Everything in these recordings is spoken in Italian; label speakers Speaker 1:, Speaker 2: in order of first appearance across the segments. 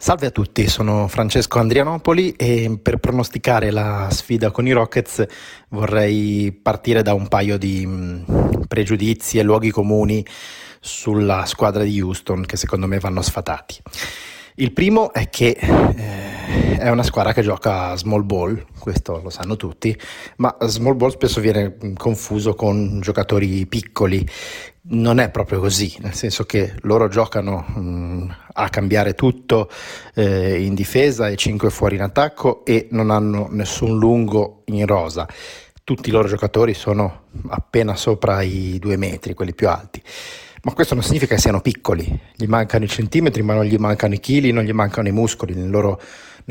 Speaker 1: Salve a tutti, sono Francesco Andrianopoli e per pronosticare la sfida con i Rockets vorrei partire da un paio di mm, pregiudizi e luoghi comuni sulla squadra di Houston che secondo me vanno sfatati. Il primo è che eh, è una squadra che gioca small ball, questo lo sanno tutti, ma small ball spesso viene confuso con giocatori piccoli. Non è proprio così, nel senso che loro giocano mh, mm, a cambiare tutto eh, in difesa e 5 fuori in attacco e non hanno nessun lungo in rosa. Tutti i loro giocatori sono appena sopra i due metri, quelli più alti ma questo non significa che siano piccoli, gli mancano i centimetri, ma non gli mancano i chili, non gli mancano i muscoli. Nel loro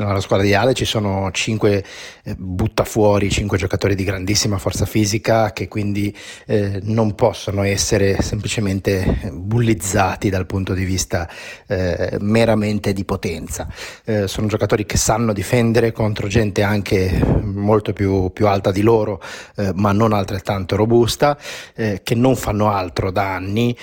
Speaker 1: nella squadra di Ale ci sono 5 eh, buttafuori, 5 giocatori di grandissima forza fisica che quindi eh, non possono essere semplicemente bullizzati dal punto di vista eh, meramente di potenza. Eh, sono giocatori che sanno difendere contro gente anche molto più, più alta di loro, eh, ma non altrettanto robusta, eh, che non fanno altro da anni,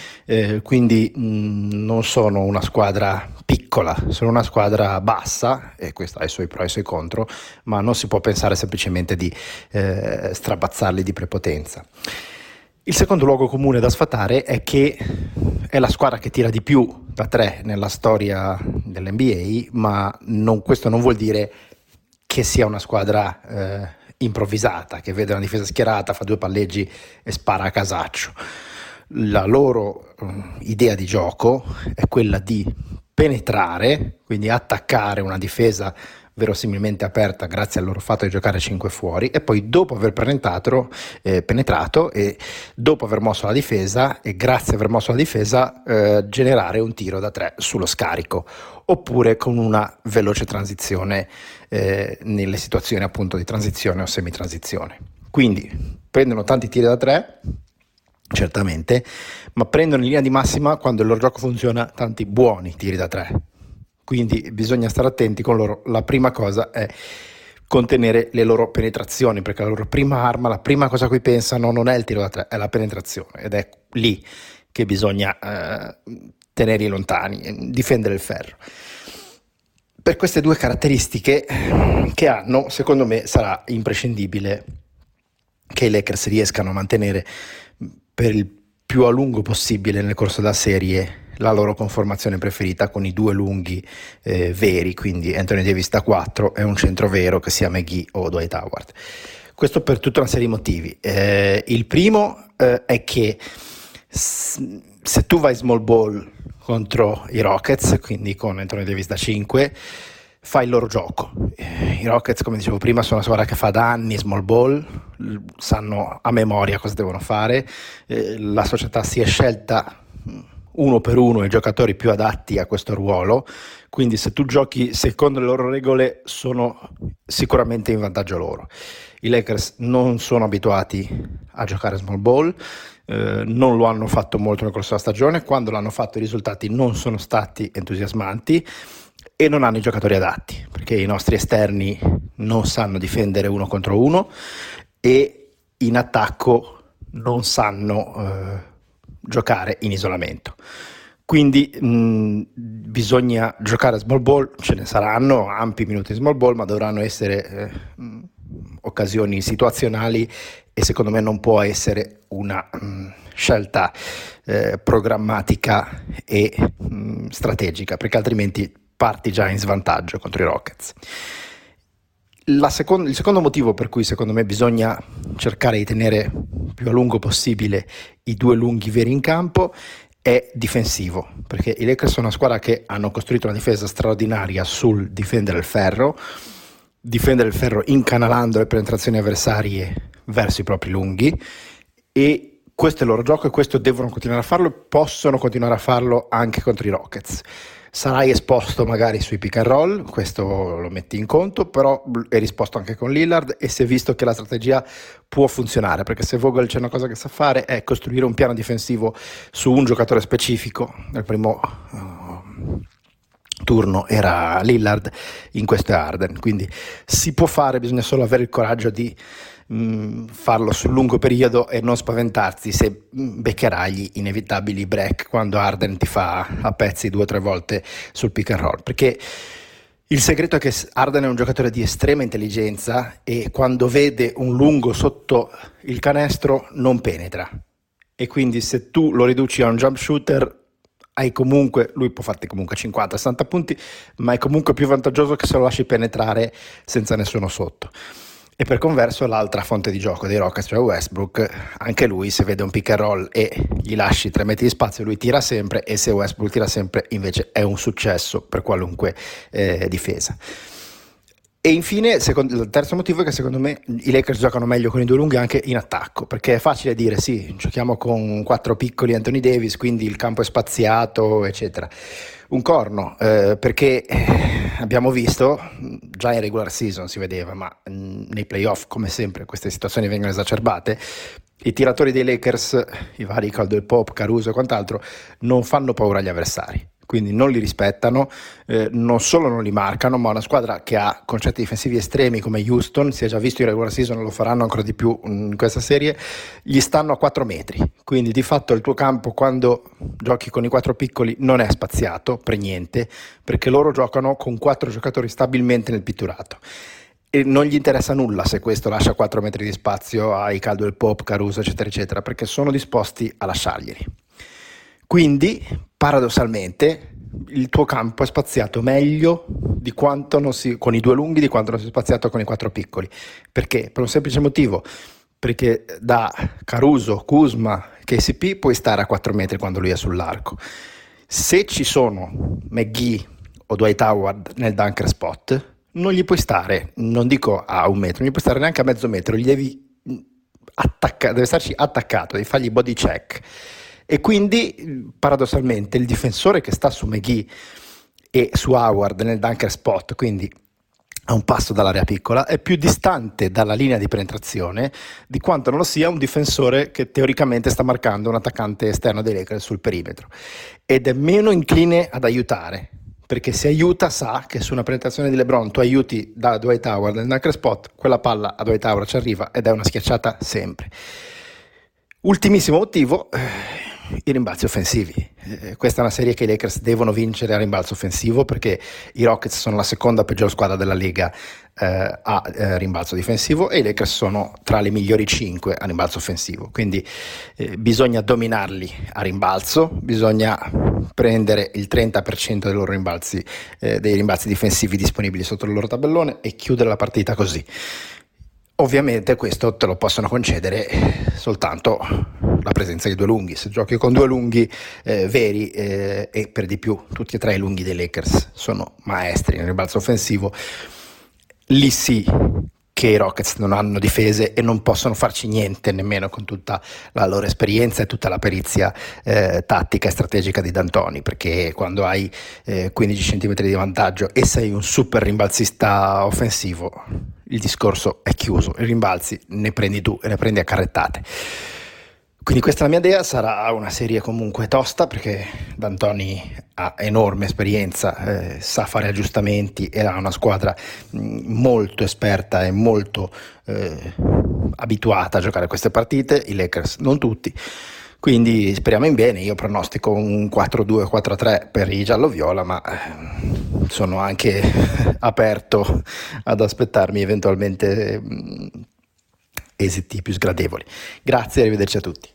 Speaker 1: quindi mh, mm, non sono una squadra piccola, sono una squadra bassa, e questo ha i suoi pro e i suoi contro, ma non si può pensare semplicemente di eh, strapazzarli di prepotenza. Il secondo luogo comune da sfatare è che è la squadra che tira di più da tre nella storia dell'NBA, ma non, questo non vuol dire che sia una squadra eh, improvvisata, che vede una difesa schierata, fa due palleggi e spara a casaccio. La loro uh, idea di gioco è quella di penetrare, quindi attaccare una difesa verosimilmente aperta grazie al loro fatto di giocare 5 fuori e poi dopo aver penetrato, eh, penetrato e dopo aver mosso la difesa e grazie a aver mosso la difesa eh, generare un tiro da 3 sullo scarico oppure con una veloce transizione eh, nelle situazioni appunto di transizione o semitransizione. Quindi prendono tanti tiri da 3 certamente, ma prendono in linea di massima quando il loro gioco funziona tanti buoni tiri da tre. Quindi bisogna stare attenti con loro. La prima cosa è contenere le loro penetrazioni, perché la loro prima arma, la prima cosa a cui pensano non è il tiro da tre, è la penetrazione ed è lì che bisogna eh, tenerli lontani, difendere il ferro. Per queste due caratteristiche che hanno, secondo me sarà imprescindibile che i Lakers riescano a mantenere per il più a lungo possibile nel corso della serie la loro conformazione preferita con i due lunghi eh, veri, quindi Anthony Davis da 4 e un centro vero che sia McGee o Dwight Howard. Questo per tutta una serie di motivi. Eh, il primo eh, è che se tu vai small ball contro i Rockets, quindi con Anthony Davis da 5, fa il loro gioco. Eh, I Rockets, come dicevo prima, sono una squadra che fa da anni small ball, sanno a memoria cosa devono fare, eh, la società si è scelta mm, uno per uno i giocatori più adatti a questo ruolo, quindi se tu giochi secondo le loro regole sono sicuramente in vantaggio loro. I Lakers non sono abituati a giocare small ball, eh, non lo hanno fatto molto nel corso della stagione, quando l'hanno fatto i risultati non sono stati entusiasmanti e non hanno i giocatori adatti, perché i nostri esterni non sanno difendere uno contro uno e in attacco non sanno eh, giocare in isolamento. Quindi mh, bisogna giocare a small ball, ce ne saranno ampi minuti di small ball, ma dovranno essere eh, occasioni situazionali e secondo me non può essere una mh, scelta eh, programmatica e mh, strategica, perché altrimenti parti già in svantaggio contro i Rockets. Seconda, il secondo motivo per cui secondo me bisogna cercare di tenere più a lungo possibile i due lunghi veri in campo è difensivo, perché i Lakers sono una squadra che hanno costruito una difesa straordinaria sul difendere il ferro, difendere il ferro incanalando le penetrazioni avversarie verso i propri lunghi e questo è il loro gioco e questo devono continuare a farlo, possono continuare a farlo anche contro i Rockets. Sarai esposto magari sui pick and roll, questo lo metti in conto, però è risposto anche con Lillard e si è visto che la strategia può funzionare, perché se Vogel c'è una cosa che sa fare è costruire un piano difensivo su un giocatore specifico, nel primo uh, turno era Lillard, in questo è Arden, quindi si può fare, bisogna solo avere il coraggio di mh, farlo sul lungo periodo e non spaventarsi se beccherai gli inevitabili break quando Arden ti fa a pezzi due o tre volte sul pick and roll, perché il segreto è che Arden è un giocatore di estrema intelligenza e quando vede un lungo sotto il canestro non penetra. E quindi se tu lo riduci a un jump shooter hai comunque, lui può farti comunque 50-60 punti, ma è comunque più vantaggioso che se lo lasci penetrare senza nessuno sotto. E per converso l'altra fonte di gioco dei Rockets, cioè Westbrook, anche lui se vede un pick and roll e gli lasci tre metri di spazio, lui tira sempre e se Westbrook tira sempre invece è un successo per qualunque eh, difesa. E infine, secondo, il terzo motivo è che secondo me i Lakers giocano meglio con i due lunghi anche in attacco, perché è facile dire sì, giochiamo con quattro piccoli Anthony Davis, quindi il campo è spaziato, eccetera. Un corno, eh, perché eh, abbiamo visto, già in regular season si vedeva, ma mh, nei playoff come sempre queste situazioni vengono esacerbate, i tiratori dei Lakers, i vari Caldwell Pop, Caruso e quant'altro, non fanno paura agli avversari quindi non li rispettano, eh, non solo non li marcano, ma una squadra che ha concetti difensivi estremi come Houston, si è già visto in regular season, lo faranno ancora di più in questa serie, gli stanno a 4 metri, quindi di fatto il tuo campo quando giochi con i quattro piccoli non è spaziato per niente, perché loro giocano con quattro giocatori stabilmente nel pitturato. E non gli interessa nulla se questo lascia 4 metri di spazio ai Caldwell Pop, Caruso, eccetera, eccetera, perché sono disposti a lasciarglieli. Quindi, paradossalmente, il tuo campo è spaziato meglio si, con i due lunghi di quanto non si è spaziato con i quattro piccoli. Perché? Per un semplice motivo. Perché da Caruso, Kuzma, KCP puoi stare a 4 metri quando lui è sull'arco. Se ci sono McGee o Dwight Howard nel dunker spot, non gli puoi stare, non dico a un metro, non gli puoi stare neanche a mezzo metro, gli devi attaccare, deve starci attaccato, devi fargli body check e quindi paradossalmente il difensore che sta su McGee e su Howard nel dunker spot, quindi a un passo dall'area piccola, è più distante dalla linea di penetrazione di quanto non lo sia un difensore che teoricamente sta marcando un attaccante esterno dei Lakers sul perimetro ed è meno incline ad aiutare perché se aiuta sa che su una penetrazione di LeBron tu aiuti da Dwight Howard nel dunker spot, quella palla a Dwight Howard ci arriva ed è una schiacciata sempre. Ultimissimo motivo, i rimbalzi offensivi. Eh, questa è una serie che i Lakers devono vincere a rimbalzo offensivo perché i Rockets sono la seconda peggior squadra della Lega eh, a eh, rimbalzo difensivo e i Lakers sono tra le migliori 5 a rimbalzo offensivo. Quindi eh, bisogna dominarli a rimbalzo, bisogna prendere il 30% dei loro rimbalzi, eh, dei rimbalzi difensivi disponibili sotto il loro tabellone e chiudere la partita così. Ovviamente questo te lo possono concedere soltanto la presenza di due lunghi. Se giochi con due lunghi eh, veri eh, e per di più tutti e tre i lunghi dei Lakers sono maestri nel balzo offensivo, lì sì che i Rockets non hanno difese e non possono farci niente nemmeno con tutta la loro esperienza e tutta la perizia eh, tattica e strategica di D'Antoni, perché quando hai eh, 15 cm di vantaggio e sei un super rimbalzista offensivo, il discorso è chiuso, i rimbalzi ne prendi tu e ne prendi a carrettate. Quindi questa è la mia idea, sarà una serie comunque tosta perché D'Antoni ha enorme esperienza, eh, sa fare aggiustamenti e ha una squadra molto esperta e molto eh, abituata a giocare queste partite, i Lakers non tutti. Quindi speriamo in bene, io pronostico un 4-2-4-3 per i giallo-viola, ma eh, sono anche aperto ad aspettarmi eventualmente esiti più sgradevoli. Grazie e arrivederci a tutti.